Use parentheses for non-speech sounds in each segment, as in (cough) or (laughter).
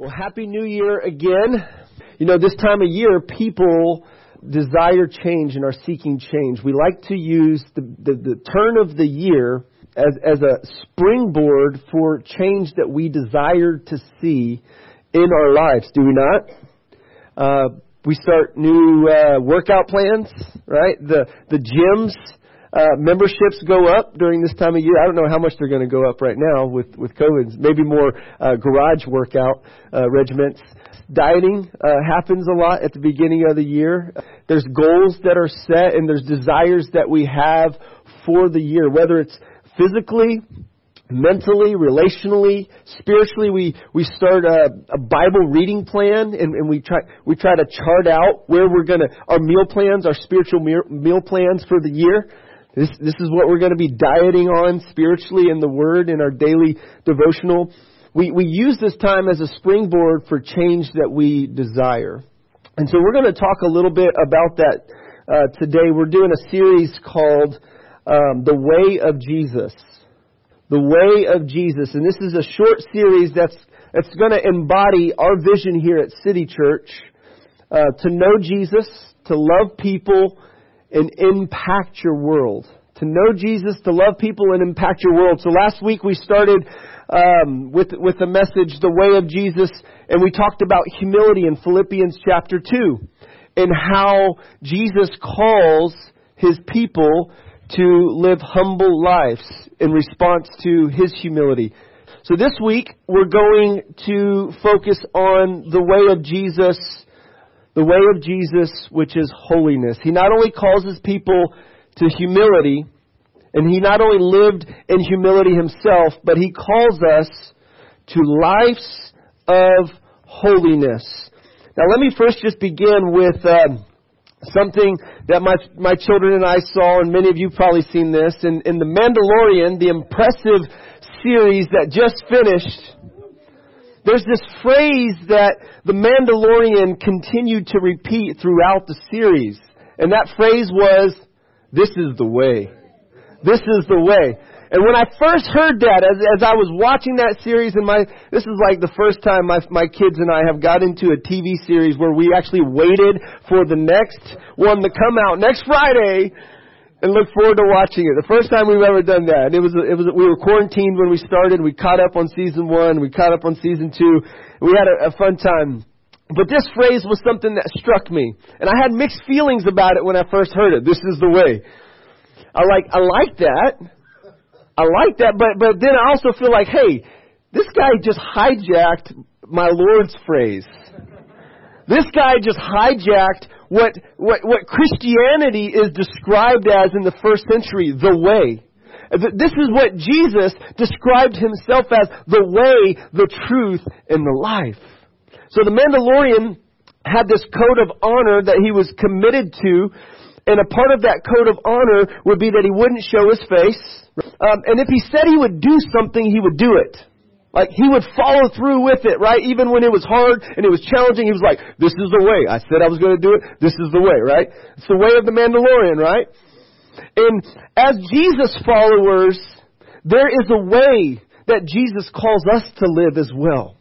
Well, Happy New Year again. You know, this time of year, people desire change and are seeking change. We like to use the, the, the turn of the year as, as a springboard for change that we desire to see in our lives, do we not? Uh, we start new uh, workout plans, right? The the gyms uh, memberships go up during this time of year. I don't know how much they're going to go up right now with with COVID. Maybe more uh, garage workout uh, regiments. Dieting uh, happens a lot at the beginning of the year. There's goals that are set and there's desires that we have for the year, whether it's physically, mentally, relationally, spiritually. We we start a, a Bible reading plan, and, and we try we try to chart out where we're gonna our meal plans, our spiritual meal, meal plans for the year. This, this is what we're going to be dieting on spiritually in the Word in our daily devotional. We, we use this time as a springboard for change that we desire. And so we're going to talk a little bit about that uh, today. We're doing a series called um, The Way of Jesus. The Way of Jesus. And this is a short series that's, that's going to embody our vision here at City Church uh, to know Jesus, to love people, and impact your world. To know Jesus, to love people, and impact your world. So last week we started um, with with the message, the way of Jesus, and we talked about humility in Philippians chapter two, and how Jesus calls his people to live humble lives in response to his humility. So this week we're going to focus on the way of Jesus the way of Jesus, which is holiness. He not only calls his people to humility, and he not only lived in humility himself, but he calls us to lives of holiness. Now, let me first just begin with uh, something that my my children and I saw, and many of you probably seen this in, in the Mandalorian, the impressive series that just finished. There's this phrase that the Mandalorian continued to repeat throughout the series. And that phrase was, this is the way. This is the way. And when I first heard that, as, as I was watching that series, and my this is like the first time my my kids and I have got into a TV series where we actually waited for the next one to come out next Friday and look forward to watching it. The first time we've ever done that. It was, it was, we were quarantined when we started. We caught up on season one. We caught up on season two. We had a, a fun time. But this phrase was something that struck me. And I had mixed feelings about it when I first heard it. This is the way. I like, I like that. I like that, but, but then I also feel like, hey, this guy just hijacked my Lord's phrase. This guy just hijacked what, what, what Christianity is described as in the first century, the way. This is what Jesus described himself as the way, the truth, and the life. So the Mandalorian had this code of honor that he was committed to, and a part of that code of honor would be that he wouldn't show his face. Um, and if he said he would do something, he would do it. Like he would follow through with it, right? Even when it was hard and it was challenging, he was like, this is the way. I said I was going to do it. This is the way, right? It's the way of the Mandalorian, right? And as Jesus followers, there is a way that Jesus calls us to live as well.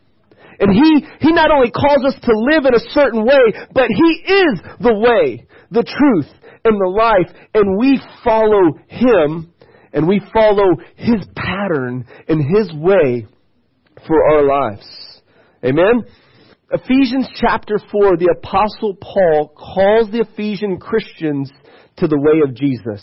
And he, he not only calls us to live in a certain way, but he is the way, the truth, and the life, and we follow him, and we follow his pattern and his way for our lives. Amen? Ephesians chapter 4, the apostle Paul calls the Ephesian Christians to the way of Jesus.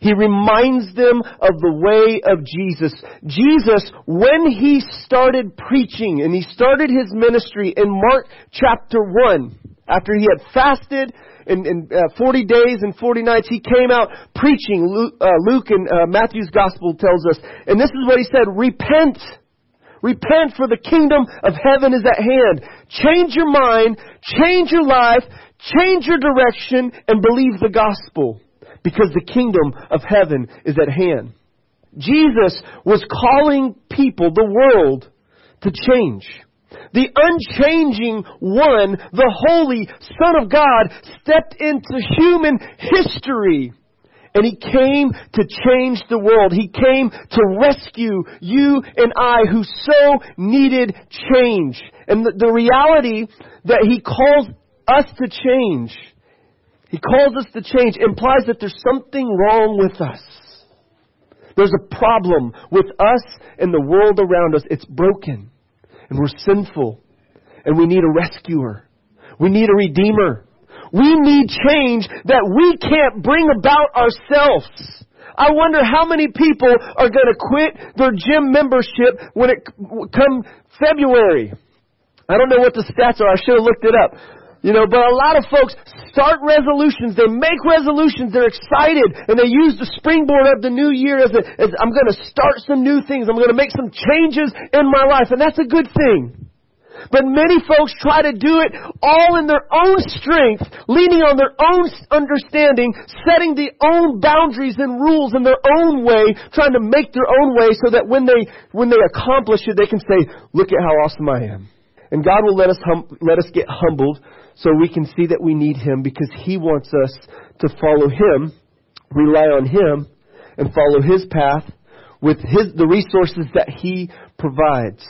He reminds them of the way of Jesus. Jesus, when he started preaching and he started his ministry in Mark chapter 1, after he had fasted in, in uh, 40 days and 40 nights, he came out preaching. Luke, uh, Luke and uh, Matthew's gospel tells us. And this is what he said, repent Repent for the kingdom of heaven is at hand. Change your mind, change your life, change your direction, and believe the gospel because the kingdom of heaven is at hand. Jesus was calling people, the world, to change. The unchanging one, the holy Son of God, stepped into human history and He came to change the world. He came to rescue you and I who so needed change. And the, the reality that He calls us to change, He calls us to change, implies that there's something wrong with us. There's a problem with us and the world around us. It's broken. And we're sinful. And we need a rescuer. We need a redeemer. We need change that we can't bring about ourselves. I wonder how many people are going to quit their gym membership when it come February. I don't know what the stats are. I should have looked it up. You know, but a lot of folks start resolutions. They make resolutions. They're excited and they use the springboard of the new year as, a, as I'm going to start some new things. I'm going to make some changes in my life. And that's a good thing. But many folks try to do it all in their own strength, leaning on their own understanding, setting the own boundaries and rules in their own way, trying to make their own way so that when they, when they accomplish it, they can say, look at how awesome I am. And God will let us, hum- let us get humbled so we can see that we need Him because He wants us to follow Him, rely on Him, and follow His path with His, the resources that He provides.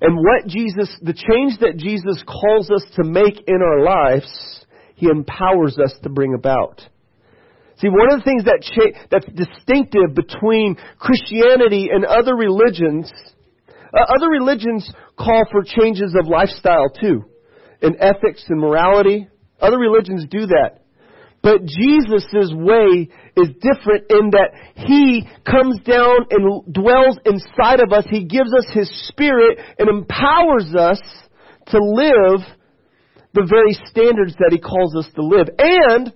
And what Jesus, the change that Jesus calls us to make in our lives, He empowers us to bring about. See, one of the things that cha- that's distinctive between Christianity and other religions, uh, other religions call for changes of lifestyle too, in ethics and morality. Other religions do that. But Jesus' way is different in that He comes down and dwells inside of us. He gives us His Spirit and empowers us to live the very standards that He calls us to live. And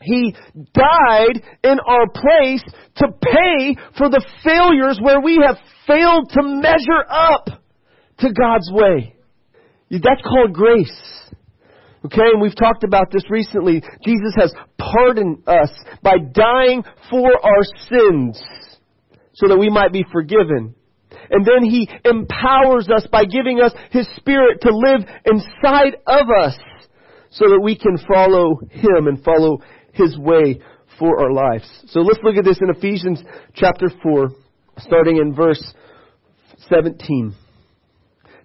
He died in our place to pay for the failures where we have failed to measure up to God's way. That's called grace. Okay, and we've talked about this recently. Jesus has pardoned us by dying for our sins so that we might be forgiven. And then He empowers us by giving us His Spirit to live inside of us so that we can follow Him and follow His way for our lives. So let's look at this in Ephesians chapter 4, starting in verse 17.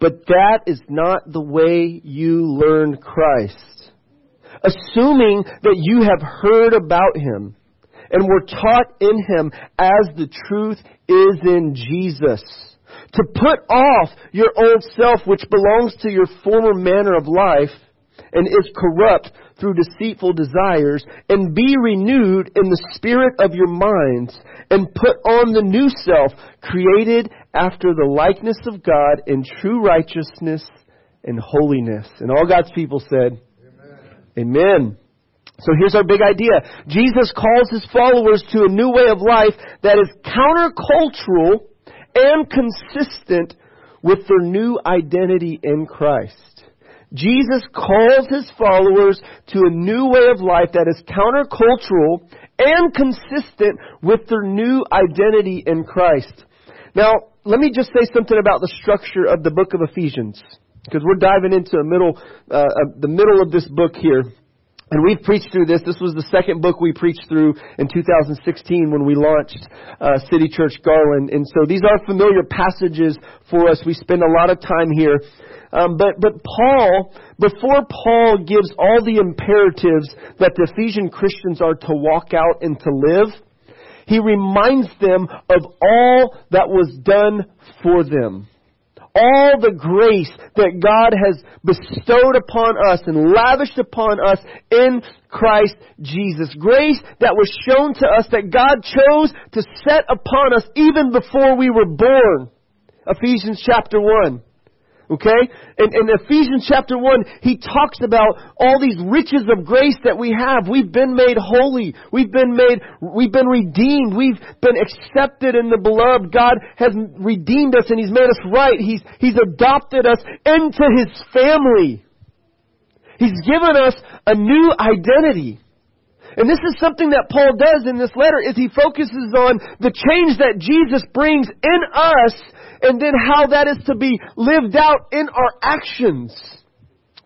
But that is not the way you learn Christ. Assuming that you have heard about Him and were taught in Him as the truth is in Jesus. To put off your old self which belongs to your former manner of life and is corrupt through deceitful desires, and be renewed in the spirit of your minds, and put on the new self, created after the likeness of God in true righteousness and holiness. And all God's people said, Amen. Amen. So here's our big idea. Jesus calls his followers to a new way of life that is countercultural and consistent with their new identity in Christ. Jesus calls his followers to a new way of life that is countercultural and consistent with their new identity in Christ. Now, let me just say something about the structure of the book of Ephesians, because we're diving into the middle, uh, uh, the middle of this book here. And we've preached through this. This was the second book we preached through in 2016 when we launched uh, City Church Garland. And so these are familiar passages for us. We spend a lot of time here. Um, but, but Paul, before Paul gives all the imperatives that the Ephesian Christians are to walk out and to live, he reminds them of all that was done for them. All the grace that God has bestowed upon us and lavished upon us in Christ Jesus. Grace that was shown to us that God chose to set upon us even before we were born. Ephesians chapter 1. Okay? In, in Ephesians chapter 1, he talks about all these riches of grace that we have. We've been made holy. We've been made, we've been redeemed. We've been accepted in the beloved. God has redeemed us and He's made us right. He's, He's adopted us into His family. He's given us a new identity. And this is something that Paul does in this letter is he focuses on the change that Jesus brings in us and then how that is to be lived out in our actions.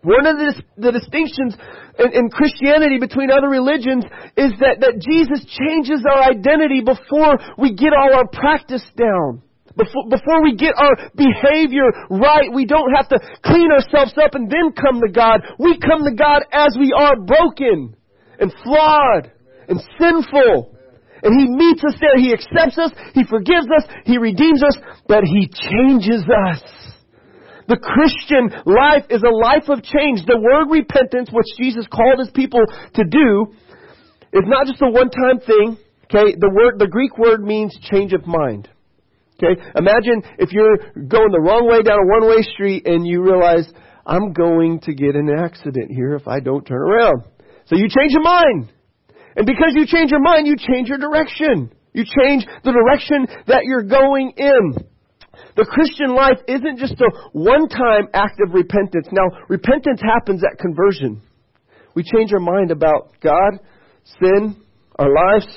One of the, the distinctions in, in, Christianity between other religions is that, that Jesus changes our identity before we get all our practice down. Before, before we get our behavior right, we don't have to clean ourselves up and then come to God. We come to God as we are broken and flawed and sinful. And He meets us there. He accepts us. He forgives us. He redeems us. But He changes us. The Christian life is a life of change. The word repentance, which Jesus called His people to do, is not just a one-time thing. Okay, the word, the Greek word means change of mind. Okay, imagine if you're going the wrong way down a one-way street and you realize, I'm going to get an accident here if I don't turn around. So you change your mind. And because you change your mind, you change your direction. You change the direction that you're going in. The Christian life isn't just a one-time act of repentance. Now, repentance happens at conversion. We change our mind about God, sin, our lives,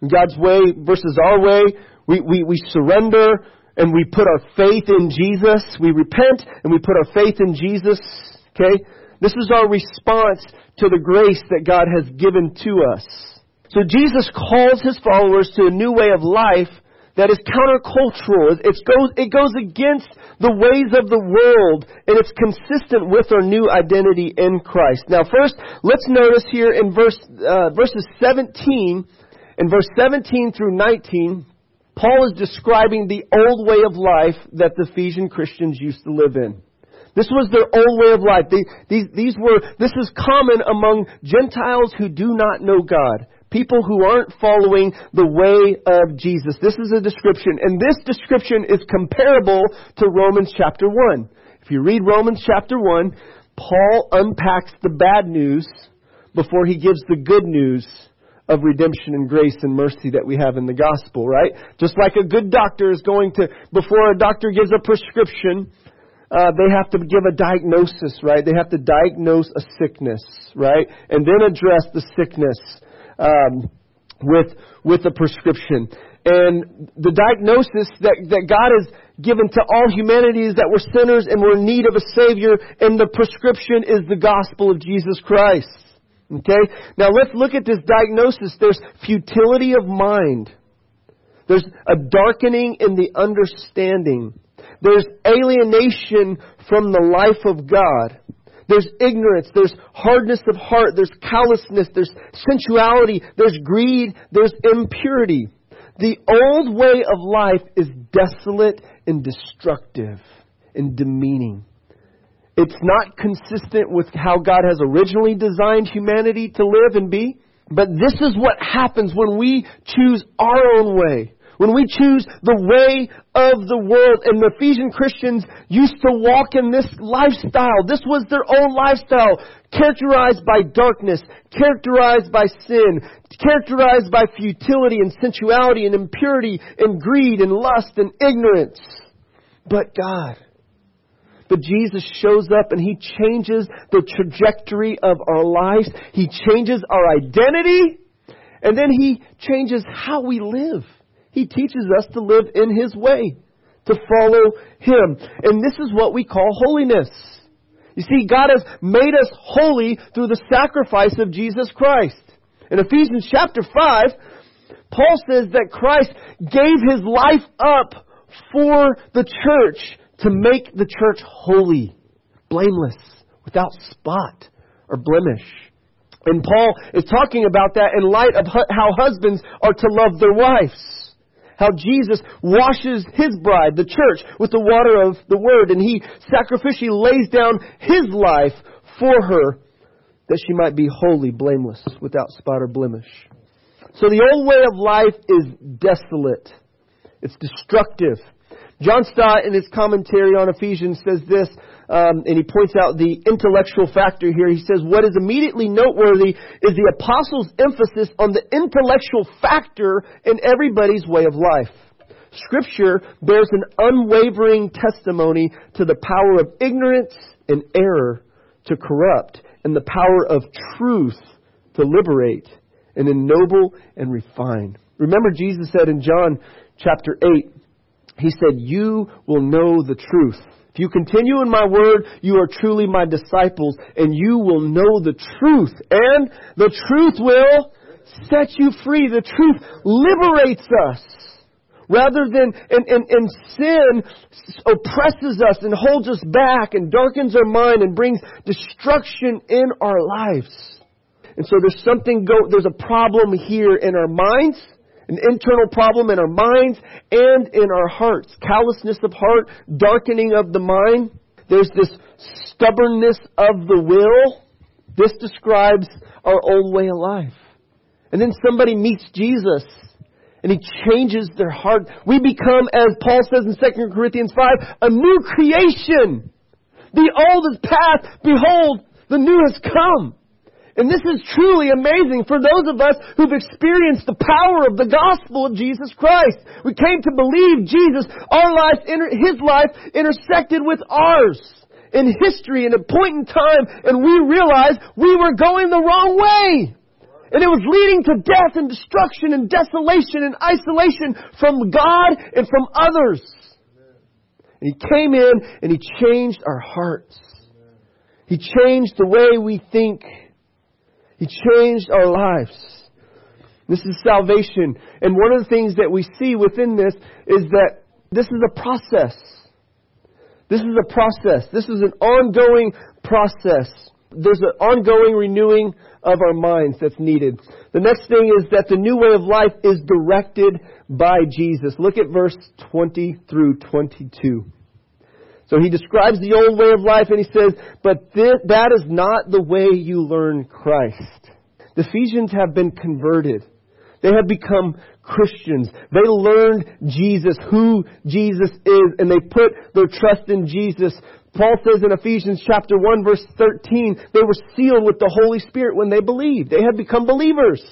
God's way versus our way. We, we, we surrender and we put our faith in Jesus. We repent and we put our faith in Jesus. Okay? This is our response to the grace that God has given to us. So Jesus calls his followers to a new way of life that is countercultural. It goes, it goes against the ways of the world, and it's consistent with our new identity in Christ. Now, first, let's notice here in verse, uh, verses 17, in verse 17 through 19, Paul is describing the old way of life that the Ephesian Christians used to live in. This was their old way of life. They, these, these were, this is common among Gentiles who do not know God. People who aren't following the way of Jesus. This is a description, and this description is comparable to Romans chapter 1. If you read Romans chapter 1, Paul unpacks the bad news before he gives the good news of redemption and grace and mercy that we have in the gospel, right? Just like a good doctor is going to, before a doctor gives a prescription, uh, they have to give a diagnosis, right? They have to diagnose a sickness, right? And then address the sickness um, with with a prescription. And the diagnosis that, that God has given to all humanity is that we're sinners and we're in need of a Savior, and the prescription is the gospel of Jesus Christ. Okay? Now let's look at this diagnosis. There's futility of mind. There's a darkening in the understanding. There's alienation from the life of God. There's ignorance. There's hardness of heart. There's callousness. There's sensuality. There's greed. There's impurity. The old way of life is desolate and destructive and demeaning. It's not consistent with how God has originally designed humanity to live and be. But this is what happens when we choose our own way. When we choose the way of the world, and the Ephesian Christians used to walk in this lifestyle. This was their own lifestyle, characterized by darkness, characterized by sin, characterized by futility and sensuality and impurity and greed and lust and ignorance. But God, but Jesus shows up and He changes the trajectory of our lives. He changes our identity. And then He changes how we live. He teaches us to live in His way, to follow Him. And this is what we call holiness. You see, God has made us holy through the sacrifice of Jesus Christ. In Ephesians chapter 5, Paul says that Christ gave His life up for the church to make the church holy, blameless, without spot or blemish. And Paul is talking about that in light of how husbands are to love their wives how Jesus washes his bride, the church, with the water of the word, and he sacrificially lays down his life for her that she might be holy, blameless, without spot or blemish. So the old way of life is desolate. It's destructive. John Stott, in his commentary on Ephesians, says this, um, and he points out the intellectual factor here. He says, What is immediately noteworthy is the apostles' emphasis on the intellectual factor in everybody's way of life. Scripture bears an unwavering testimony to the power of ignorance and error to corrupt, and the power of truth to liberate, and ennoble and refine. Remember, Jesus said in John chapter 8, He said, You will know the truth. If you continue in my word, you are truly my disciples, and you will know the truth, and the truth will set you free. The truth liberates us rather than and, and, and sin oppresses us and holds us back and darkens our mind and brings destruction in our lives. And so there's something go there's a problem here in our minds, an internal problem in our minds and in our hearts. Callousness of heart, darkening of the mind. There's this stubbornness of the will. This describes our old way of life. And then somebody meets Jesus and He changes their heart. We become, as Paul says in 2 Corinthians 5, a new creation. The old is past. Behold, the new has come. And this is truly amazing for those of us who've experienced the power of the gospel of Jesus Christ. We came to believe Jesus, our life, His life intersected with ours in history in a point in time and we realized we were going the wrong way. And it was leading to death and destruction and desolation and isolation from God and from others. And He came in and He changed our hearts. He changed the way we think. He changed our lives. This is salvation. And one of the things that we see within this is that this is a process. This is a process. This is an ongoing process. There's an ongoing renewing of our minds that's needed. The next thing is that the new way of life is directed by Jesus. Look at verse 20 through 22. So he describes the old way of life and he says, but that is not the way you learn Christ. The Ephesians have been converted. They have become Christians. They learned Jesus, who Jesus is, and they put their trust in Jesus Paul says in Ephesians chapter 1 verse 13, they were sealed with the Holy Spirit when they believed. They had become believers.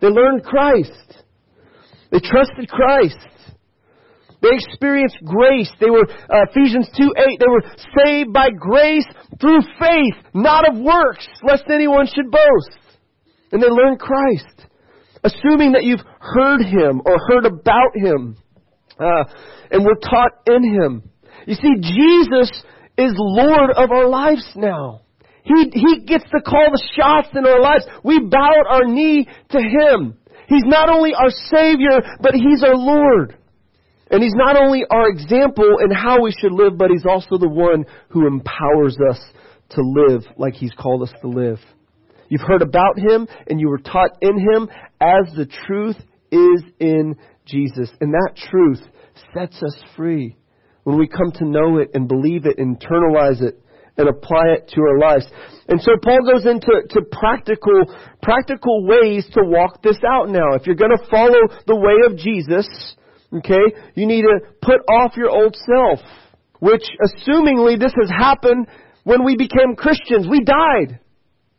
They learned Christ. They trusted Christ. They experienced grace. They were, uh, Ephesians 2 8, they were saved by grace through faith, not of works, lest anyone should boast. And they learned Christ. Assuming that you've heard Him or heard about Him, uh, and were taught in Him. You see, Jesus is Lord of our lives now. He, he gets to call the shots in our lives. We bow our knee to Him. He's not only our Savior, but He's our Lord. And He's not only our example in how we should live, but He's also the one who empowers us to live like He's called us to live. You've heard about Him and you were taught in Him as the truth is in Jesus. And that truth sets us free when we come to know it and believe it, internalize it, and apply it to our lives. And so Paul goes into to practical, practical ways to walk this out now. If you're going to follow the way of Jesus, okay, you need to put off your old self, which assumingly this has happened when we became Christians. We died.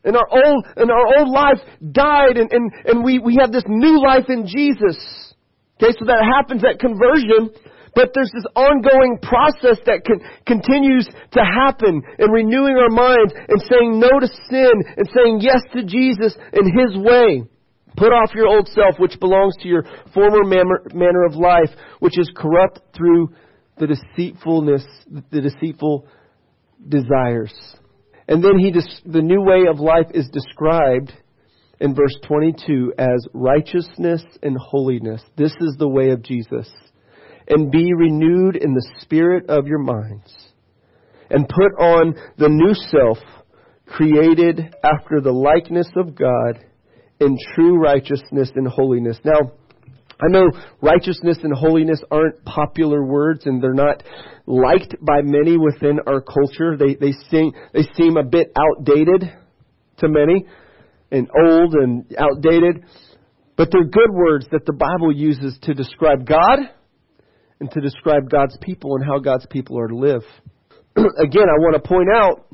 And our old, and our old life died and, and, and we, we have this new life in Jesus. Okay, so that happens at conversion. But there's this ongoing process that can, continues to happen in renewing our minds and saying no to sin and saying yes to Jesus and His way. Put off your old self, which belongs to your former manner of life, which is corrupt through the deceitfulness, the deceitful desires. And then he, the new way of life is described in verse 22 as righteousness and holiness. This is the way of Jesus and be renewed in the spirit of your minds, and put on the new self, created after the likeness of God in true righteousness and holiness. Now, I know righteousness and holiness aren't popular words and they're not liked by many within our culture. They, they, seem, they seem a bit outdated to many and old and outdated. But they're good words that the Bible uses to describe God and to describe God's people and how God's people are to live. (clears throat) Again, I want to point out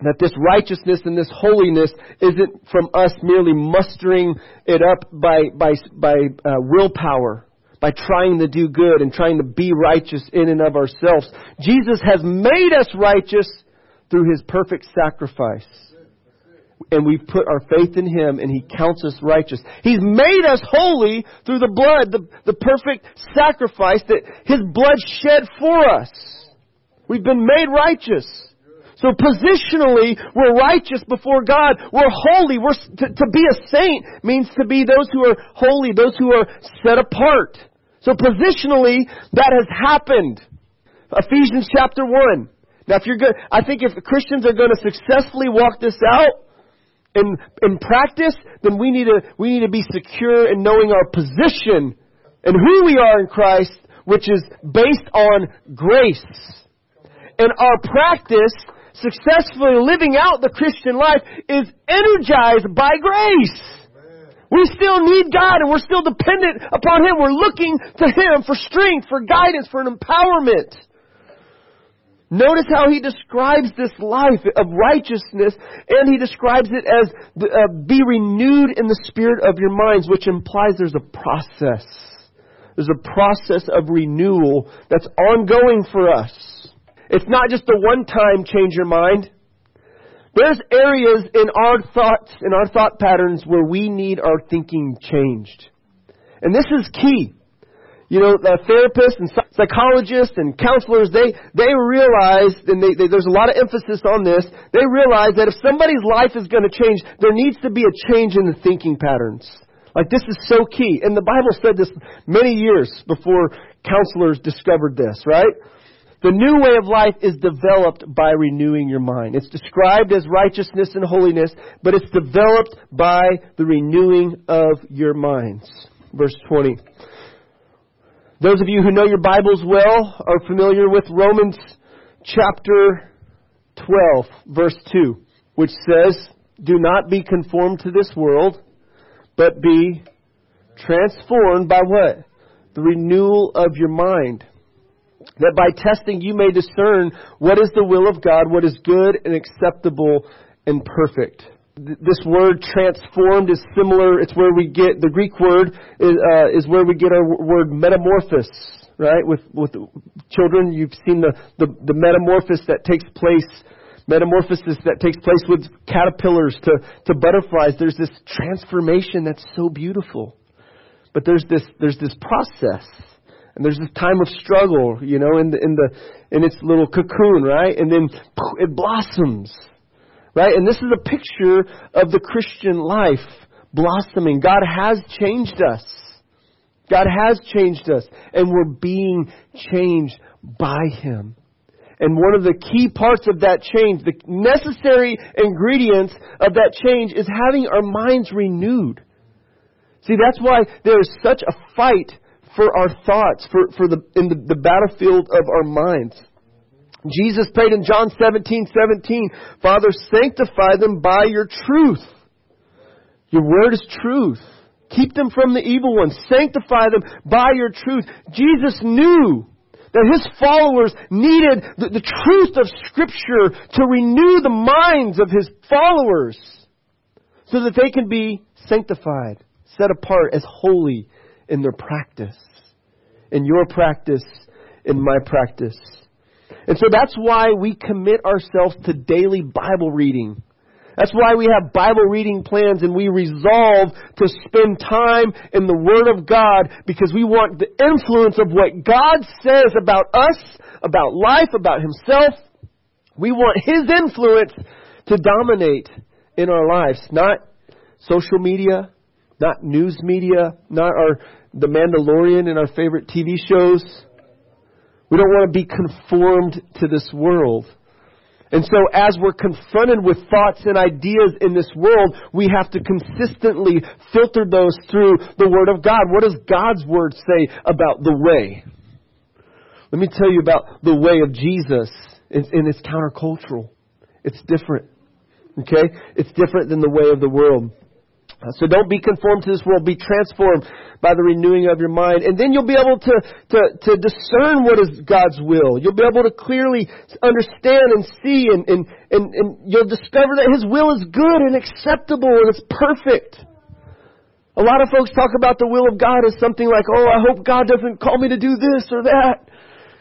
that this righteousness and this holiness isn't from us merely mustering it up by, by, by uh, willpower, by trying to do good and trying to be righteous in and of ourselves. Jesus has made us righteous through his perfect sacrifice. And we've put our faith in him and he counts us righteous. He's made us holy through the blood, the, the perfect sacrifice that his blood shed for us. We've been made righteous. So positionally, we're righteous before God. We're holy. We're, to, to be a saint means to be those who are holy, those who are set apart. So positionally, that has happened. Ephesians chapter 1. Now if you're good, I think if Christians are going to successfully walk this out in, in practice, then we need to, we need to be secure in knowing our position and who we are in Christ, which is based on grace. And our practice successfully living out the Christian life is energized by grace. We still need God and we're still dependent upon Him. We're looking to Him for strength, for guidance, for an empowerment. Notice how he describes this life of righteousness, and he describes it as uh, be renewed in the spirit of your minds, which implies there's a process. There's a process of renewal that's ongoing for us. It's not just a one time change your mind. There's areas in our thoughts, in our thought patterns where we need our thinking changed. And this is key. You know, the therapists and psychologists and counselors, they, they realize, and they, they, there's a lot of emphasis on this, they realize that if somebody's life is going to change, there needs to be a change in the thinking patterns. Like this is so key. And the Bible said this many years before counselors discovered this, right? The new way of life is developed by renewing your mind. It's described as righteousness and holiness, but it's developed by the renewing of your minds. Verse 20. Those of you who know your Bibles well are familiar with Romans chapter 12, verse 2, which says, Do not be conformed to this world, but be transformed by what? The renewal of your mind that by testing you may discern what is the will of God, what is good and acceptable and perfect. This word transformed is similar. It's where we get the Greek word is, uh, is where we get our word metamorphosis. Right with with children, you've seen the, the the metamorphosis that takes place metamorphosis that takes place with caterpillars to, to butterflies. There's this transformation that's so beautiful. But there's this, there's this process and there's this time of struggle, you know, in the, in the in its little cocoon, right? And then it blossoms, right? And this is a picture of the Christian life blossoming. God has changed us. God has changed us, and we're being changed by Him. And one of the key parts of that change, the necessary ingredients of that change, is having our minds renewed. See, that's why there is such a fight for our thoughts, for, for the, in the, the battlefield of our minds. Jesus prayed in John 17, 17, Father, sanctify them by your truth. Your word is truth. Keep them from the evil one. Sanctify them by your truth. Jesus knew that his followers needed the, the truth of Scripture to renew the minds of his followers so that they can be sanctified, set apart as holy in their practice in your practice, in my practice. And so that's why we commit ourselves to daily Bible reading. That's why we have Bible reading plans and we resolve to spend time in the Word of God because we want the influence of what God says about us, about life, about Himself. We want His influence to dominate in our lives, not social media, not news media, not our the Mandalorian and our favorite TV shows. We don't want to be conformed to this world. And so as we're confronted with thoughts and ideas in this world, we have to consistently filter those through the Word of God. What does God's Word say about the way? Let me tell you about the way of Jesus, and it's countercultural. It's different. Okay? It's different than the way of the world. So don't be conformed to this world. Be transformed by the renewing of your mind. And then you'll be able to, to, to discern what is God's will. You'll be able to clearly understand and see and, and, and, and you'll discover that His will is good and acceptable and it's perfect. A lot of folks talk about the will of God as something like, oh, I hope God doesn't call me to do this or that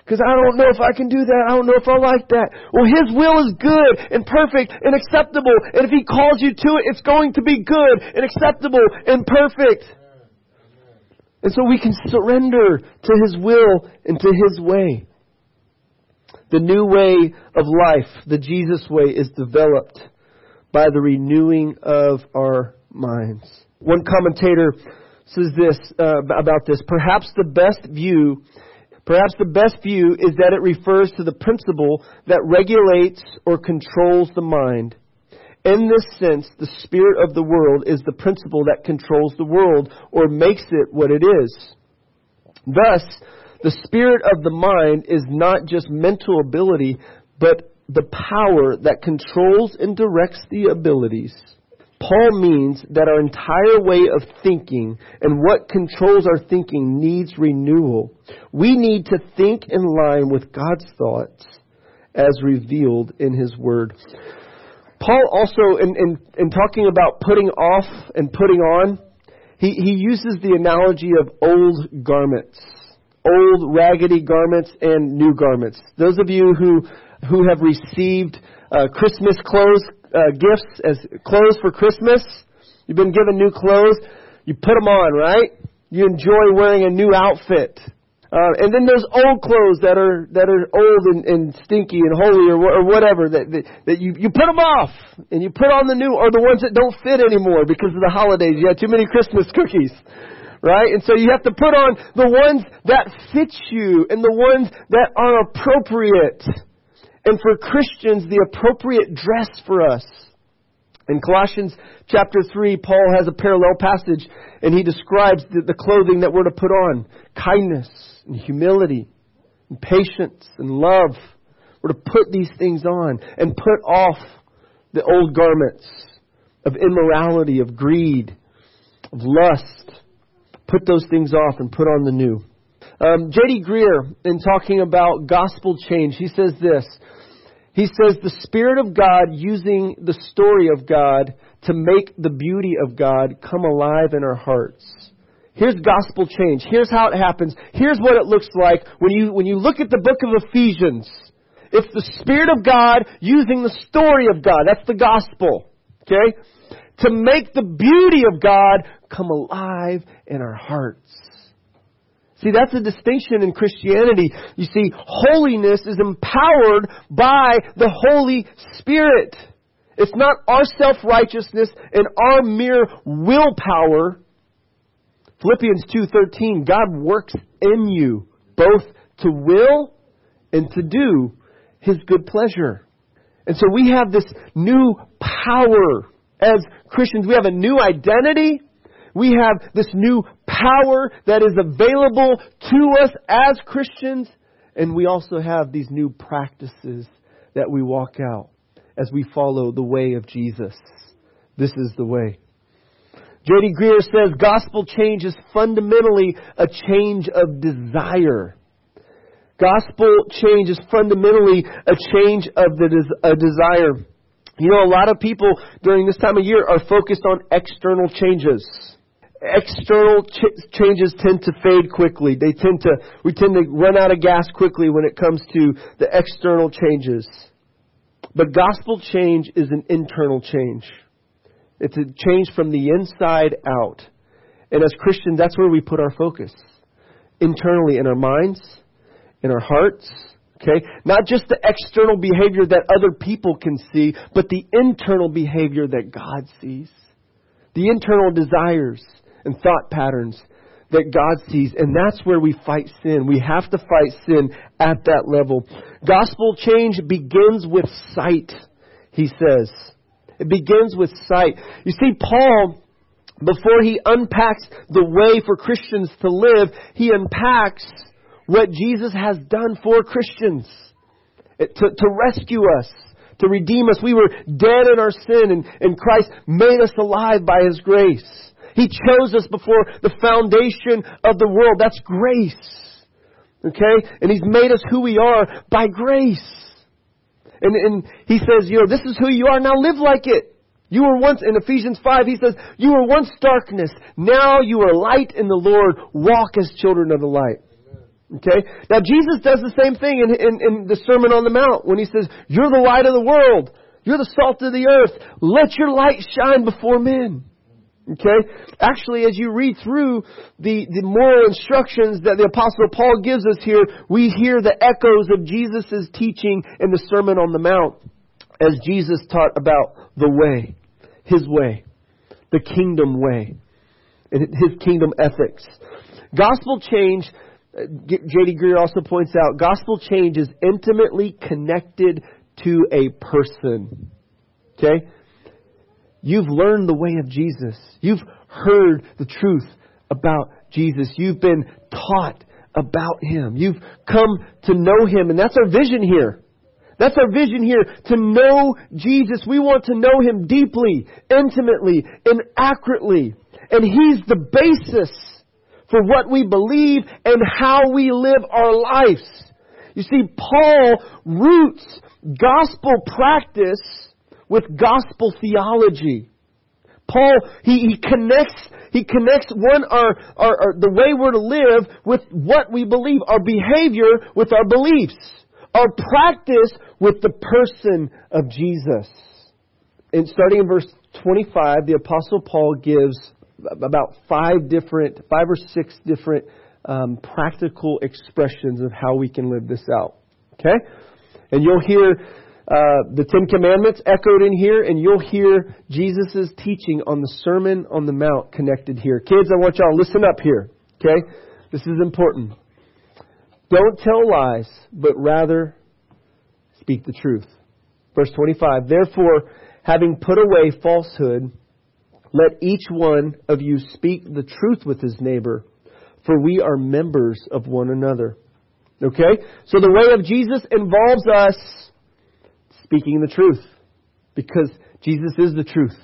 because I don't know if I can do that. I don't know if I like that. Well, His will is good and perfect and acceptable. And if He calls you to it, it's going to be good and acceptable and perfect. And so we can surrender to His will and to His way. The new way of life, the Jesus way, is developed by the renewing of our minds. One commentator says this uh, about this. Perhaps the best view Perhaps the best view is that it refers to the principle that regulates or controls the mind. In this sense, the spirit of the world is the principle that controls the world or makes it what it is. Thus, the spirit of the mind is not just mental ability, but the power that controls and directs the abilities. Paul means that our entire way of thinking and what controls our thinking needs renewal. We need to think in line with God's thoughts as revealed in His Word. Paul also, in, in, in talking about putting off and putting on, he, he uses the analogy of old garments. Old raggedy garments and new garments. Those of you who, who have received uh, Christmas clothes uh, gifts as clothes for Christmas. You've been given new clothes. You put them on, right? You enjoy wearing a new outfit. Uh, and then those old clothes that are that are old and, and stinky and holy or, or whatever that, that that you you put them off and you put on the new or the ones that don't fit anymore because of the holidays. You had too many Christmas cookies, right? And so you have to put on the ones that fit you and the ones that are appropriate and for Christians the appropriate dress for us. In Colossians chapter 3, Paul has a parallel passage and he describes the, the clothing that we're to put on kindness and humility and patience and love. We're to put these things on and put off the old garments of immorality, of greed, of lust. Put those things off and put on the new. Um, J.D. Greear, in talking about gospel change, he says this he says the Spirit of God using the story of God to make the beauty of God come alive in our hearts. Here's gospel change. Here's how it happens. Here's what it looks like when you, when you look at the book of Ephesians. It's the Spirit of God using the story of God. That's the gospel. Okay? To make the beauty of God come alive in our hearts. See, that's a distinction in Christianity. You see, holiness is empowered by the Holy Spirit. It's not our self-righteousness and our mere willpower. Philippians 2:13 God works in you both to will and to do his good pleasure. And so we have this new power as Christians. We have a new identity we have this new power that is available to us as Christians, and we also have these new practices that we walk out as we follow the way of Jesus. This is the way. J.D. Greear says gospel change is fundamentally a change of desire. Gospel change is fundamentally a change of the des- a desire. You know, a lot of people during this time of year are focused on external changes external ch- changes tend to fade quickly. They tend to, we tend to run out of gas quickly when it comes to the external changes. But gospel change is an internal change. It's a change from the inside out. And as Christians, that's where we put our focus. Internally, in our minds, in our hearts, okay? Not just the external behavior that other people can see, but the internal behavior that God sees. The internal desires and thought patterns that God sees. And that's where we fight sin. We have to fight sin at that level. Gospel change begins with sight, he says. It begins with sight. You see, Paul, before he unpacks the way for Christians to live, he unpacks what Jesus has done for Christians to, to rescue us, to redeem us. We were dead in our sin and, and Christ made us alive by His grace. He chose us before the foundation of the world. That's grace. Okay? And He's made us who we are by grace. And, and He says, you know, this is who you are. Now live like it. You were once, in Ephesians 5, he says, you were once darkness. Now you are light in the Lord. Walk as children of the light. Okay? Now Jesus does the same thing in, in, in, the Sermon on the Mount when he says, You're the light of the world. You're the salt of the earth. Let your light shine before men. Okay? Actually, as you read through the, the moral instructions that the Apostle Paul gives us here, we hear the echoes of Jesus' teaching in the Sermon on the Mount as Jesus taught about the way, His way, the kingdom way, and His kingdom ethics. Gospel change uh, J.D. Greear also points out gospel change is intimately connected to a person. Okay? You've learned the way of Jesus. You've heard the truth about Jesus. You've been taught about Him. You've come to know Him, and that's our vision here. That's our vision here, to know Jesus. We want to know Him deeply, intimately, and accurately. And He's the basis for what we believe and how we live our lives. You see, Paul roots gospel practice with gospel theology. Paul, he, he connects, he connects one, our, our, our, the way we're to live with what we believe, our behavior with our beliefs, our practice with the person of Jesus. And starting in verse 25, the apostle Paul gives about five different, five or six different um, practical expressions of how we can live this out. Okay? And you'll hear uh, the Ten Commandments echoed in here, and you'll hear Jesus' teaching on the Sermon on the Mount connected here. Kids, I want y'all to listen up here. Okay? This is important. Don't tell lies, but rather speak the truth. Verse 25. Therefore, having put away falsehood, let each one of you speak the truth with his neighbor, for we are members of one another. Okay? So the way of Jesus involves us speaking the truth, because Jesus is the truth.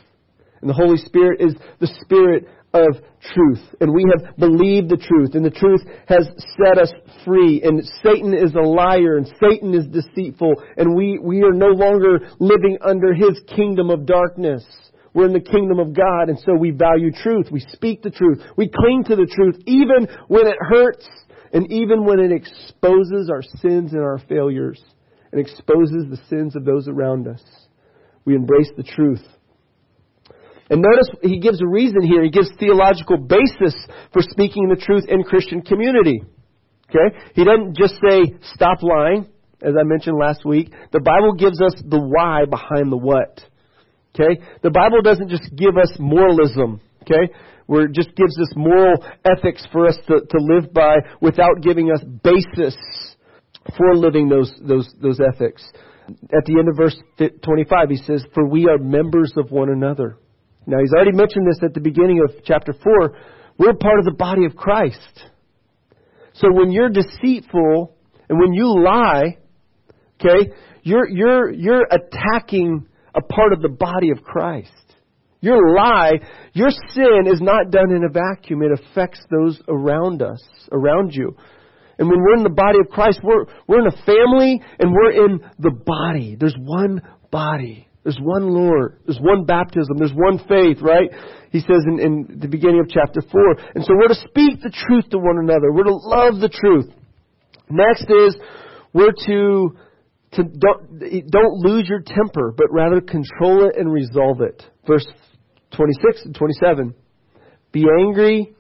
And the Holy Spirit is the Spirit of truth. And we have believed the truth. And the truth has set us free. And Satan is a liar. And Satan is deceitful. And we, we are no longer living under his kingdom of darkness. We're in the kingdom of God, and so we value truth. We speak the truth. We cling to the truth, even when it hurts, and even when it exposes our sins and our failures, and exposes the sins of those around us. We embrace the truth. And notice he gives a reason here. He gives theological basis for speaking the truth in Christian community. Okay? He doesn't just say, stop lying, as I mentioned last week. The Bible gives us the why behind the what. Okay? The Bible doesn't just give us moralism. Okay? Where it just gives us moral ethics for us to, to live by without giving us basis for living those, those, those ethics. At the end of verse 25, he says, For we are members of one another. Now, he's already mentioned this at the beginning of chapter 4. We're part of the body of Christ. So when you're deceitful and when you lie, okay, you're, you're, you're attacking a part of the body of Christ. Your lie, your sin is not done in a vacuum. It affects those around us, around you. And when we're in the body of Christ, we're, we're in a family and we're in the body. There's one body. There's one Lord. There's one baptism. There's one faith, right? He says in, in the beginning of chapter 4. And so we're to speak the truth to one another. We're to love the truth. Next is we're to to don't, don't lose your temper, but rather control it and resolve it. Verse 26 and 27. Be angry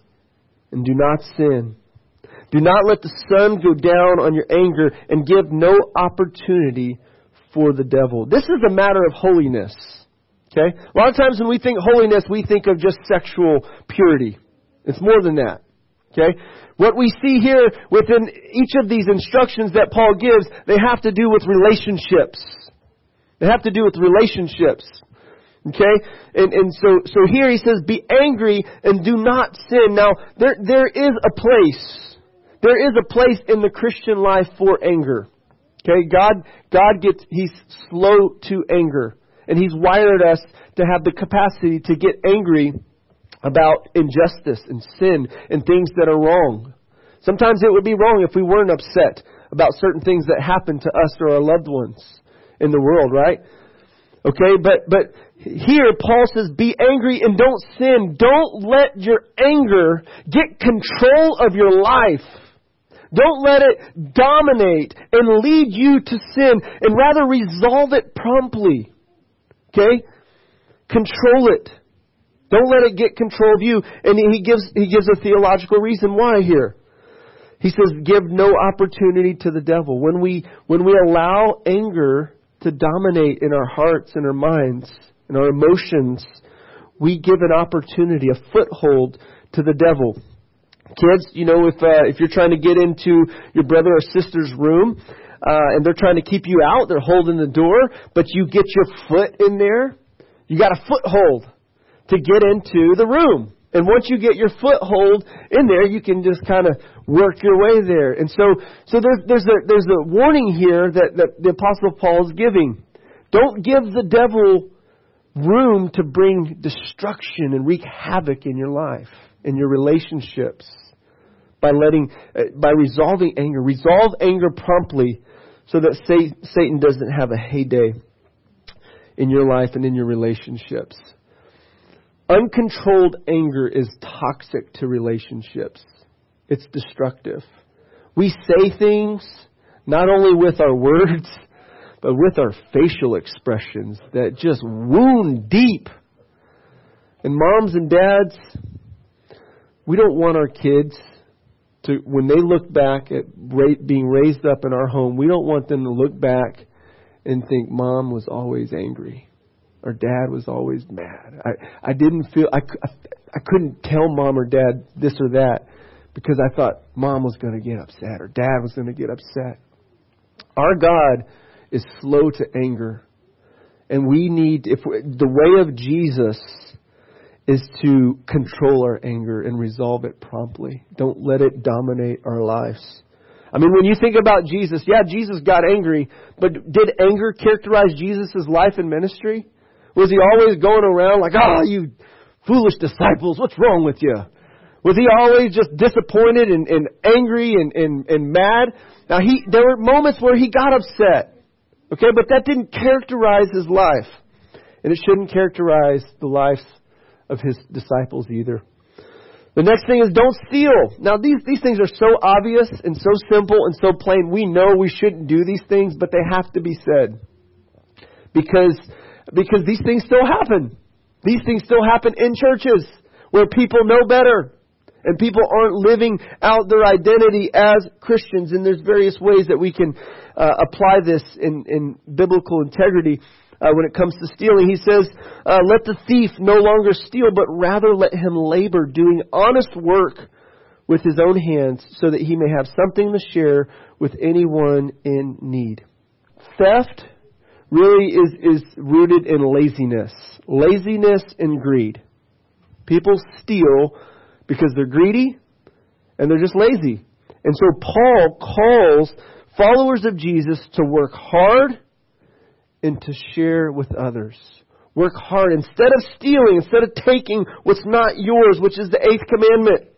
and do not sin. Do not let the sun go down on your anger and give no opportunity for the devil. This is a matter of holiness. Okay? A lot of times when we think holiness, we think of just sexual purity. It's more than that. Okay? What we see here within each of these instructions that Paul gives, they have to do with relationships. They have to do with relationships. Okay? And, and so, so here he says, be angry and do not sin. Now, there, there is a place. There is a place in the Christian life for anger. Okay, God, God gets, He's slow to anger. And He's wired us to have the capacity to get angry about injustice and sin and things that are wrong. Sometimes it would be wrong if we weren't upset about certain things that happen to us or our loved ones in the world, right? Okay, but, but here Paul says, be angry and don't sin. Don't let your anger get control of your life. Don't let it dominate and lead you to sin and rather resolve it promptly. Okay? Control it. Don't let it get control of you. And he gives, he gives a theological reason why here. He says, give no opportunity to the devil. When we, when we allow anger to dominate in our hearts and our minds and our emotions, we give an opportunity, a foothold to the devil. Kids, you know, if uh, if you're trying to get into your brother or sister's room, uh, and they're trying to keep you out, they're holding the door, but you get your foot in there, you got a foothold to get into the room. And once you get your foothold in there, you can just kind of work your way there. And so, so there's, there's a, there's a warning here that, that the apostle Paul is giving. Don't give the devil room to bring destruction and wreak havoc in your life, in your relationships by letting, uh, by resolving anger. Resolve anger promptly so that Satan doesn't have a heyday in your life and in your relationships. Uncontrolled anger is toxic to relationships. It's destructive. We say things not only with our words, (laughs) but with our facial expressions that just wound deep. And moms and dads, we don't want our kids to, when they look back at being raised up in our home, we don't want them to look back and think mom was always angry or dad was always mad. I, I didn't feel, I, I, couldn't tell mom or dad this or that because I thought mom was going to get upset or dad was going to get upset. Our God is slow to anger. And we need, if we, the way of Jesus is to control our anger and resolve it promptly. Don't let it dominate our lives. I mean, when you think about Jesus, yeah, Jesus got angry, but did anger characterize Jesus' life and ministry? Was he always going around like, ah, oh, you foolish disciples, what's wrong with you? Was he always just disappointed and, and angry and, and, and mad? Now he, there were moments where he got upset. Okay, but that didn't characterize his life. And it shouldn't characterize the life of his disciples either. The next thing is don't steal. Now these, these things are so obvious and so simple and so plain. We know we shouldn't do these things, but they have to be said. Because, because these things still happen. These things still happen in churches where people know better and people aren't living out their identity as Christians. And there's various ways that we can uh, apply this in, in biblical integrity uh, when it comes to stealing. He says, uh, Let the thief no longer steal, but rather let him labor, doing honest work with his own hands, so that he may have something to share with anyone in need. Theft really is, is rooted in laziness. Laziness and greed. People steal because they're greedy and they're just lazy. And so Paul calls followers of Jesus to work hard and to share with others. Work hard. Instead of stealing, instead of taking what's not yours, which is the eighth commandment.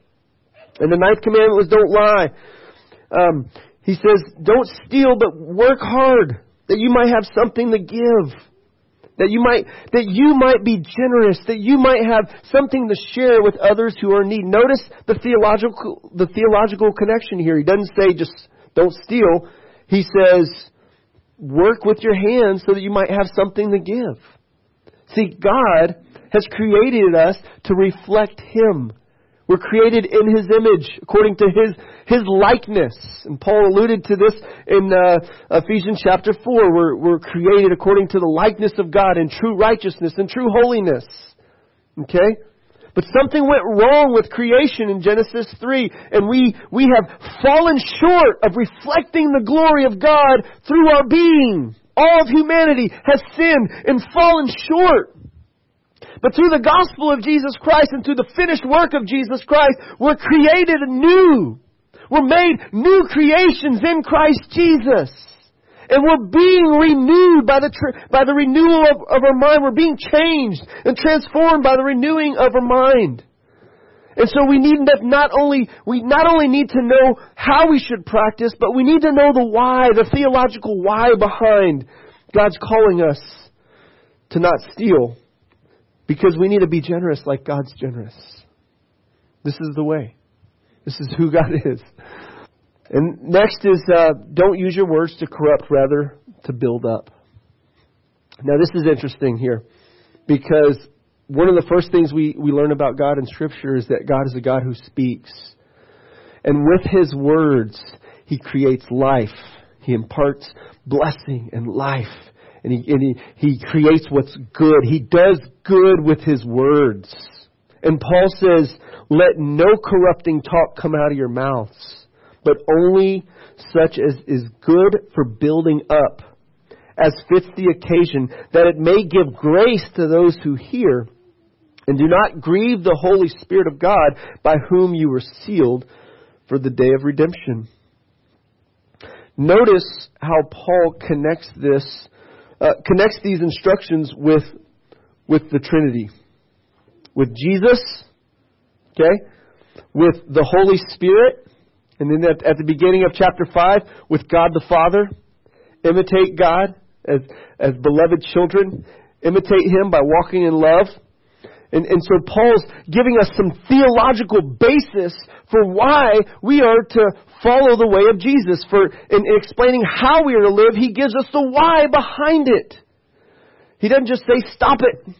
And the ninth commandment was don't lie. Um, he says, don't steal, but work hard that you might have something to give. That you might, that you might be generous, that you might have something to share with others who are in need. Notice the theological, the theological connection here. He doesn't say just don't steal. He says, work with your hands so that you might have something to give. See, God has created us to reflect Him. We're created in His image, according to His, His likeness. And Paul alluded to this in uh, Ephesians chapter 4. We're, we're created according to the likeness of God in true righteousness and true holiness. Okay? But something went wrong with creation in Genesis 3, and we, we have fallen short of reflecting the glory of God through our being. All of humanity has sinned and fallen short. But through the gospel of Jesus Christ and through the finished work of Jesus Christ, we're created anew. We're made new creations in Christ Jesus. And we're being renewed by the, by the renewal of, of our mind. We're being changed and transformed by the renewing of our mind. And so we need not only, we not only need to know how we should practice, but we need to know the why, the theological why behind God's calling us to not steal. Because we need to be generous like God's generous. This is the way. This is who God (laughs) is. And next is uh, don't use your words to corrupt, rather to build up. Now this is interesting here because one of the first things we, we learn about God in Scripture is that God is a God who speaks. And with His words, He creates life. He imparts blessing and life. And He, and he, he creates what's good. He does good with His words. And Paul says, let no corrupting talk come out of your mouths, but only such as is good for building up, as fits the occasion, that it may give grace to those who hear. And do not grieve the Holy Spirit of God, by whom you were sealed for the day of redemption. Notice how Paul connects this, uh, connects these instructions with, with the Trinity. With Jesus, okay? With the Holy Spirit, and then at, at the beginning of chapter 5, with God the Father. Imitate God as, as beloved children. Imitate Him by walking in love. And, and so Paul's giving us some theological basis for why we are to follow the way of Jesus. For in, in explaining how we are to live, he gives us the why behind it. He doesn't just say, stop it.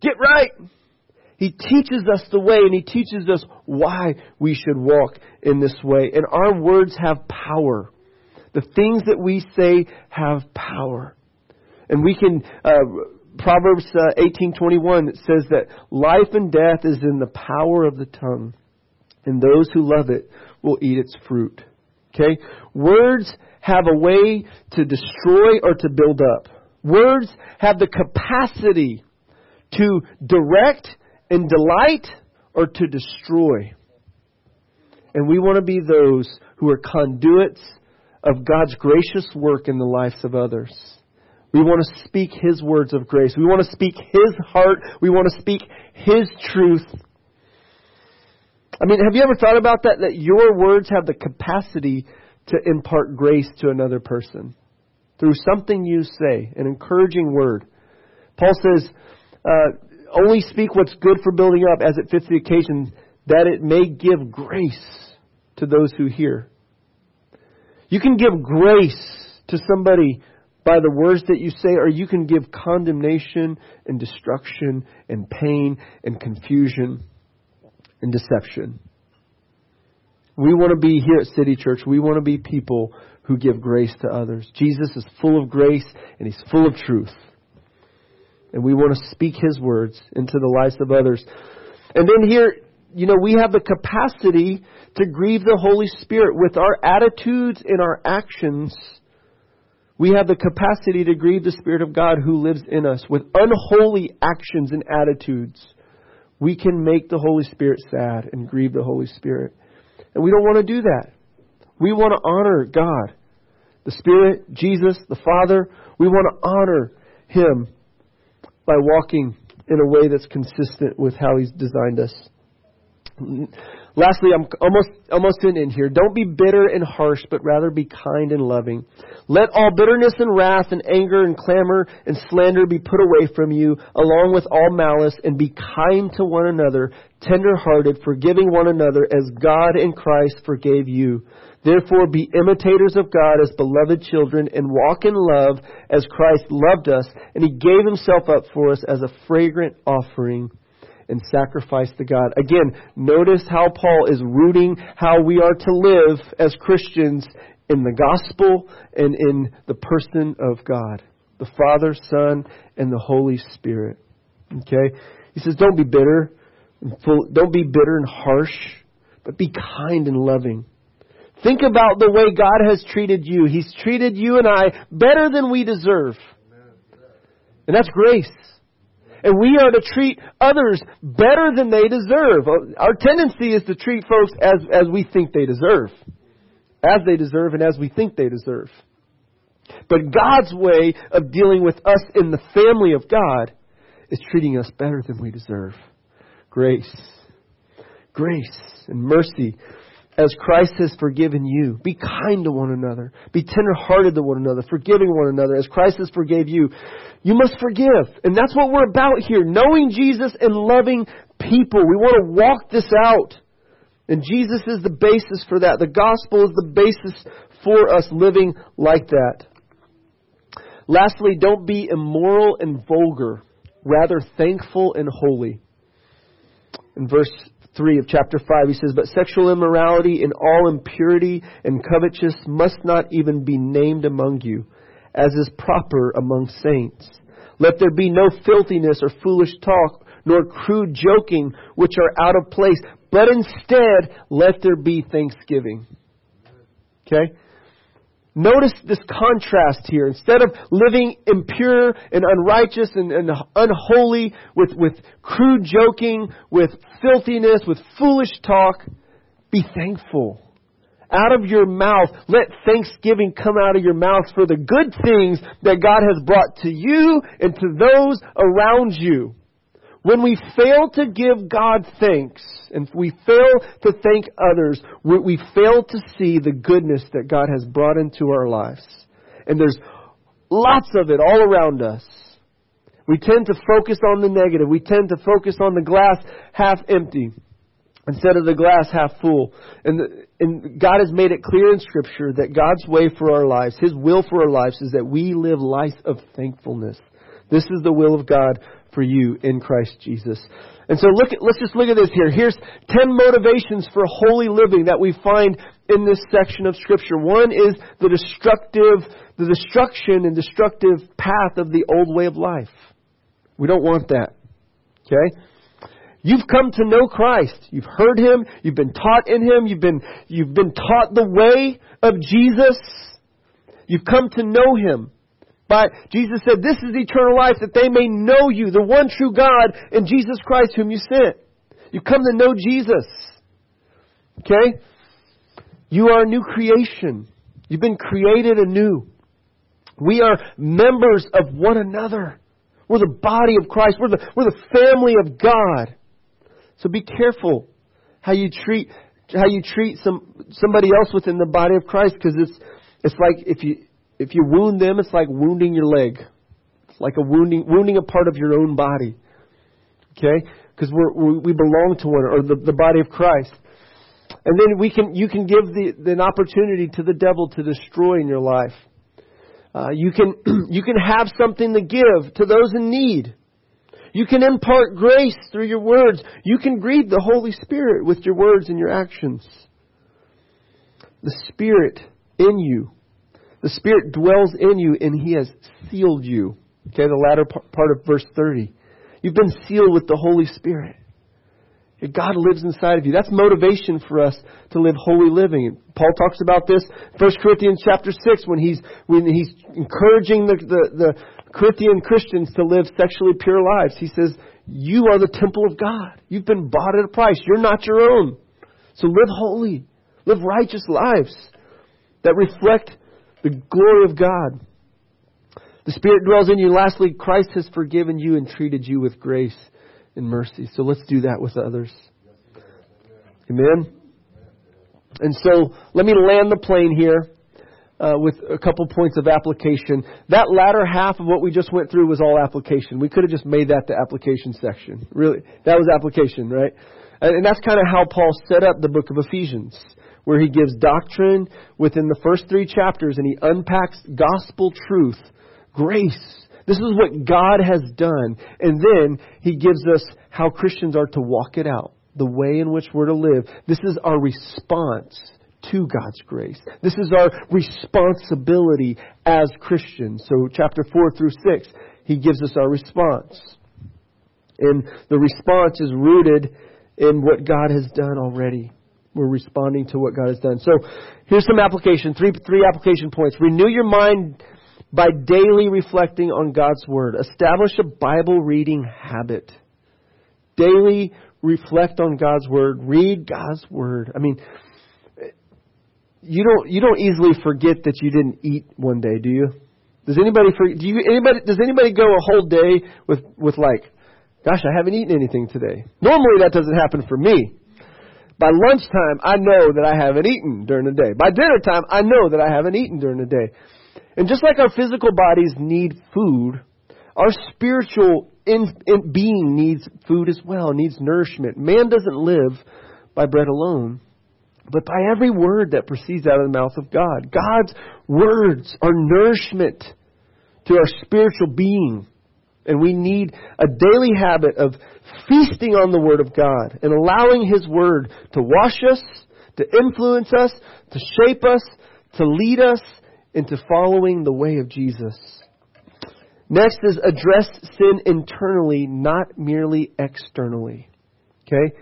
Get right. He teaches us the way and he teaches us why we should walk in this way. And our words have power. The things that we say have power. And we can, uh, Proverbs uh, 18:21 says that life and death is in the power of the tongue, and those who love it will eat its fruit. Okay? Words have a way to destroy or to build up. Words have the capacity to direct and delight or to destroy. And we want to be those who are conduits of God's gracious work in the lives of others. We want to speak His words of grace. We want to speak His heart. We want to speak His truth. I mean, have you ever thought about that? That your words have the capacity to impart grace to another person through something you say, an encouraging word. Paul says, uh, only speak what's good for building up as it fits the occasion, that it may give grace to those who hear. You can give grace to somebody by the words that you say, or you can give condemnation and destruction and pain and confusion and deception. We want to be here at City Church, we want to be people who give grace to others. Jesus is full of grace and he's full of truth. And we want to speak His words into the lives of others. And then here, you know, we have the capacity to grieve the Holy Spirit with our attitudes and our actions. We have the capacity to grieve the Spirit of God who lives in us with unholy actions and attitudes. We can make the Holy Spirit sad and grieve the Holy Spirit. And we don't want to do that. We want to honor God, the Spirit, Jesus, the Father. We want to honor Him by walking in a way that's consistent with how He's designed us. Lastly, I'm almost almost in, in here. Don't be bitter and harsh, but rather be kind and loving. Let all bitterness and wrath and anger and clamor and slander be put away from you, along with all malice, and be kind to one another, tender hearted, forgiving one another as God in Christ forgave you. Therefore, be imitators of God as beloved children and walk in love as Christ loved us, and He gave Himself up for us as a fragrant offering and sacrifice to God. Again, notice how Paul is rooting how we are to live as Christians in the gospel and in the person of God the Father, Son, and the Holy Spirit. Okay? He says, don't be bitter. Don't be bitter and harsh, but be kind and loving. Think about the way God has treated you. He's treated you and I better than we deserve. And that's grace. And we are to treat others better than they deserve. Our tendency is to treat folks as, as we think they deserve. As they deserve and as we think they deserve. But God's way of dealing with us in the family of God is treating us better than we deserve. Grace. Grace and mercy as Christ has forgiven you. Be kind to one another. Be tenderhearted to one another, forgiving one another as Christ has forgave you. You must forgive. And that's what we're about here. Knowing Jesus and loving people. We want to walk this out. And Jesus is the basis for that. The gospel is the basis for us living like that. Lastly, don't be immoral and vulgar, rather thankful and holy. In verse 3 of chapter 5, he says, But sexual immorality and all impurity and covetousness must not even be named among you, as is proper among saints. Let there be no filthiness or foolish talk, nor crude joking, which are out of place, but instead let there be thanksgiving. Okay? Notice this contrast here. Instead of living impure and unrighteous and, and, unholy with, with crude joking, with filthiness, with foolish talk, be thankful. Out of your mouth, let thanksgiving come out of your mouth for the good things that God has brought to you and to those around you. When we fail to give God thanks, and we fail to thank others, we fail to see the goodness that God has brought into our lives. And there's lots of it all around us. We tend to focus on the negative. We tend to focus on the glass half empty instead of the glass half full. And, and God has made it clear in Scripture that God's way for our lives, His will for our lives, is that we live lives of thankfulness. This is the will of God for you in Christ Jesus. And so look at, let's just look at this here. Here's 10 motivations for holy living that we find in this section of scripture. One is the destructive, the destruction and destructive path of the old way of life. We don't want that. Okay? You've come to know Christ. You've heard Him. You've been taught in Him. You've been, you've been taught the way of Jesus. You've come to know Him. But Jesus said, This is eternal life, that they may know you, the one true God, and Jesus Christ whom you sent. You come to know Jesus. Okay? You are a new creation. You've been created anew. We are members of one another. We're the body of Christ. We're the, we're the family of God. So be careful how you treat how you treat some somebody else within the body of Christ because it's it's like if you if you wound them, it's like wounding your leg. It's like a wounding, wounding a part of your own body. Okay? Because we're, we belong to one, or the, the body of Christ. And then we can, you can give the, an opportunity to the devil to destroy in your life. Uh, you can, (clears throat) you can have something to give to those in need. You can impart grace through your words. You can grieve the Holy Spirit with your words and your actions. The Spirit in you the Spirit dwells in you and He has sealed you. Okay, the latter part of verse 30. You've been sealed with the Holy Spirit. God lives inside of you. That's motivation for us to live holy living. Paul talks about this 1 Corinthians chapter 6 when he's, when he's encouraging the, the, the Corinthian Christians to live sexually pure lives. He says, You are the temple of God. You've been bought at a price. You're not your own. So live holy. Live righteous lives that reflect the glory of God. The Spirit dwells in you. Lastly, Christ has forgiven you and treated you with grace and mercy. So let's do that with others. Amen? And so let me land the plane here uh, with a couple points of application. That latter half of what we just went through was all application. We could have just made that the application section. Really, that was application, right? And that's kind of how Paul set up the book of Ephesians where he gives doctrine within the first three chapters and he unpacks gospel truth, grace. This is what God has done. And then he gives us how Christians are to walk it out, the way in which we're to live. This is our response to God's grace. This is our responsibility as Christians. So, chapter 4 through 6, he gives us our response. And the response is rooted in what God has done already we're responding to what God has done. So here's some application, three, three application points. Renew your mind by daily reflecting on God's Word. Establish a Bible reading habit. Daily reflect on God's Word. Read God's Word. I mean, you don't you don't easily forget that you didn't eat one day, do you? Does anybody do you anybody does anybody go a whole day with with like, gosh, I haven't eaten anything today? Normally that doesn't happen for me. By lunchtime, I know that I haven't eaten during the day. By dinner time, I know that I haven't eaten during the day. And just like our physical bodies need food, our spiritual in, in being needs food as well, needs nourishment. Man doesn't live by bread alone, but by every word that proceeds out of the mouth of God. God's words are nourishment to our spiritual being. And we need a daily habit of feasting on the Word of God and allowing His Word to wash us, to influence us, to shape us, to lead us into following the way of Jesus. Next is address sin internally, not merely externally. Okay?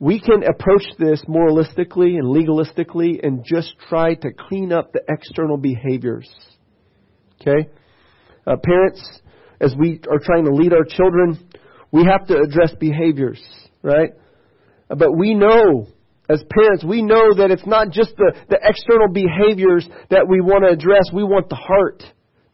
We can approach this moralistically and legalistically and just try to clean up the external behaviors. Okay? Uh, parents, as we are trying to lead our children, we have to address behaviors, right? But we know, as parents, we know that it's not just the, the external behaviors that we want to address. We want the heart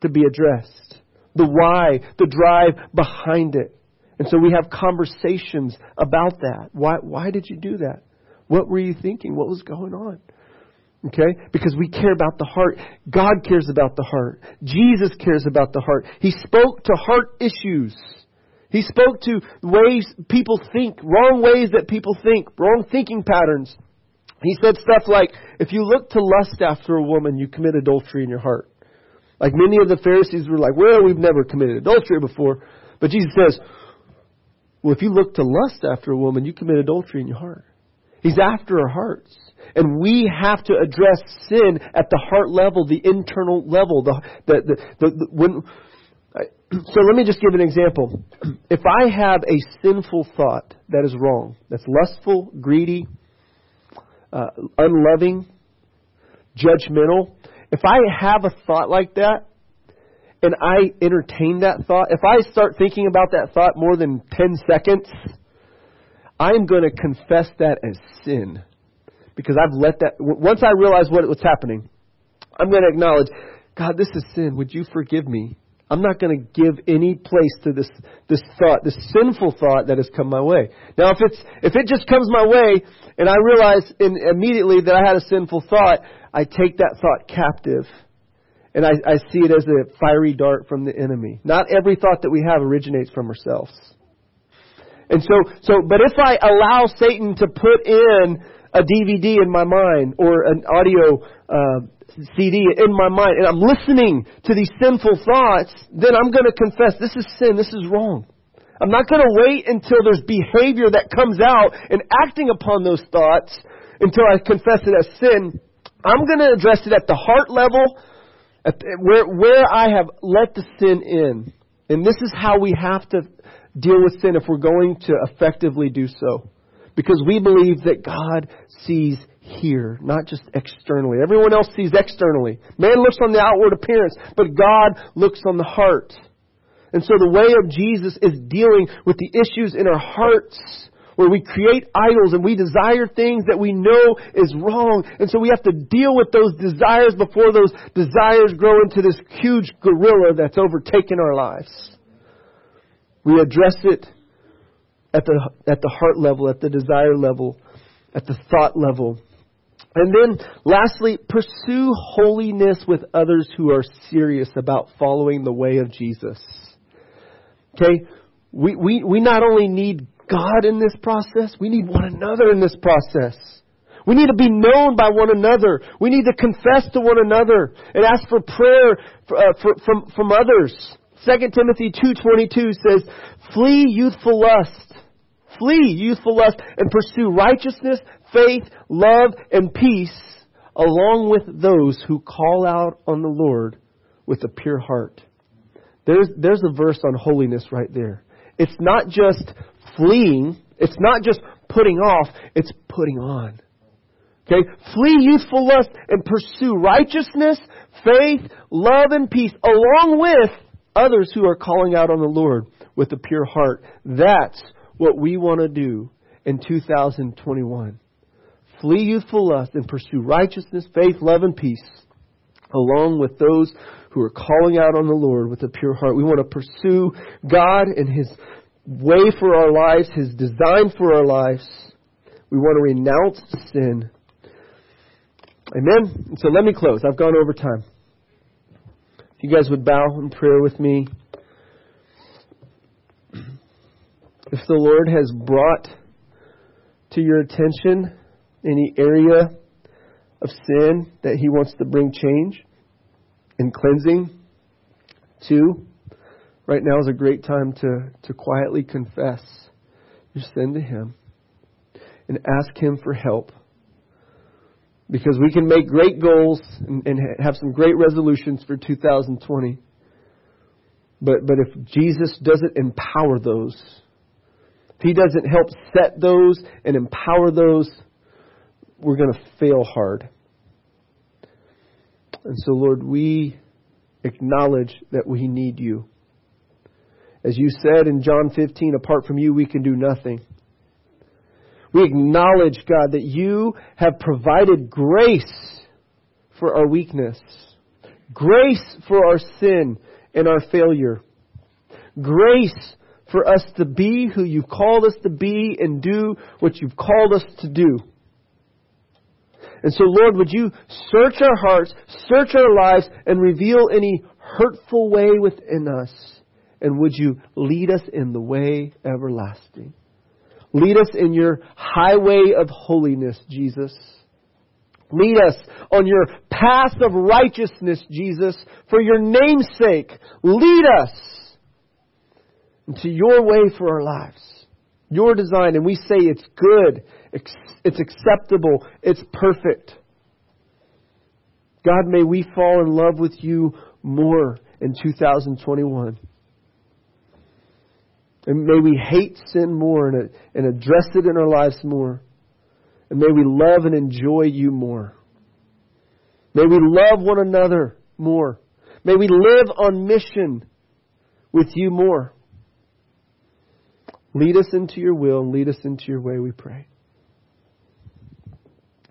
to be addressed. The why, the drive behind it. And so we have conversations about that. Why, why did you do that? What were you thinking? What was going on? Okay? Because we care about the heart. God cares about the heart. Jesus cares about the heart. He spoke to heart issues. He spoke to ways people think, wrong ways that people think, wrong thinking patterns. He said stuff like, if you look to lust after a woman, you commit adultery in your heart. Like many of the Pharisees were like, well, we've never committed adultery before. But Jesus says, well, if you look to lust after a woman, you commit adultery in your heart. He's after our hearts. And we have to address sin at the heart level, the internal level. The, the, the, the, when, so let me just give an example. If I have a sinful thought that is wrong, that's lustful, greedy, uh, unloving, judgmental, if I have a thought like that, and I entertain that thought, if I start thinking about that thought more than 10 seconds, I'm going to confess that as sin. Because I've let that, once I realize what, what's happening, I'm going to acknowledge, God, this is sin. Would you forgive me? I'm not going to give any place to this, this thought, this sinful thought that has come my way. Now, if it's, if it just comes my way and I realize in, immediately that I had a sinful thought, I take that thought captive and I, I see it as a fiery dart from the enemy. Not every thought that we have originates from ourselves. And so, so, but if I allow Satan to put in a DVD in my mind or an audio uh, CD in my mind and I'm listening to these sinful thoughts, then I'm going to confess this is sin, this is wrong. I'm not going to wait until there's behavior that comes out and acting upon those thoughts until I confess it as sin. I'm going to address it at the heart level, where, where I have let the sin in. And this is how we have to deal with sin if we're going to effectively do so. Because we believe that God sees here, not just externally. Everyone else sees externally. Man looks on the outward appearance, but God looks on the heart. And so the way of Jesus is dealing with the issues in our hearts where we create idols and we desire things that we know is wrong. And so we have to deal with those desires before those desires grow into this huge gorilla that's overtaken our lives. We address it at the, at the heart level, at the desire level, at the thought level. And then, lastly, pursue holiness with others who are serious about following the way of Jesus. Okay? We, we, we not only need God in this process. We need one another in this process. We need to be known by one another. We need to confess to one another and ask for prayer for, uh, for, from, from others. 2 Timothy 2.22 says, Flee youthful lust. Flee youthful lust and pursue righteousness, faith, love, and peace along with those who call out on the Lord with a pure heart. There's, there's a verse on holiness right there. It's not just fleeing. It's not just putting off, it's putting on. Okay? Flee youthful lust and pursue righteousness, faith, love, and peace, along with others who are calling out on the Lord with a pure heart. That's what we want to do in 2021. Flee youthful lust and pursue righteousness, faith, love, and peace, along with those who are calling out on the Lord with a pure heart. We want to pursue God and His way for our lives, His design for our lives. We want to renounce sin. Amen? So let me close. I've gone over time. If you guys would bow in prayer with me. If the Lord has brought to your attention any area of sin that He wants to bring change and cleansing to, right now is a great time to, to quietly confess your sin to Him and ask Him for help. Because we can make great goals and, and have some great resolutions for 2020. But, but if Jesus doesn't empower those, if He doesn't help set those and empower those, we're going to fail hard. And so, Lord, we acknowledge that we need you. As you said in John 15, apart from you, we can do nothing. We acknowledge, God, that you have provided grace for our weakness, grace for our sin and our failure, grace for us to be who you've called us to be and do what you've called us to do. And so, Lord, would you search our hearts, search our lives, and reveal any hurtful way within us? And would you lead us in the way everlasting? Lead us in your highway of holiness, Jesus. Lead us on your path of righteousness, Jesus, for your name's sake. Lead us into your way for our lives, your design. And we say it's good, it's acceptable, it's perfect. God, may we fall in love with you more in 2021. And may we hate sin more and, and address it in our lives more. And may we love and enjoy you more. May we love one another more. May we live on mission with you more. Lead us into your will and lead us into your way, we pray.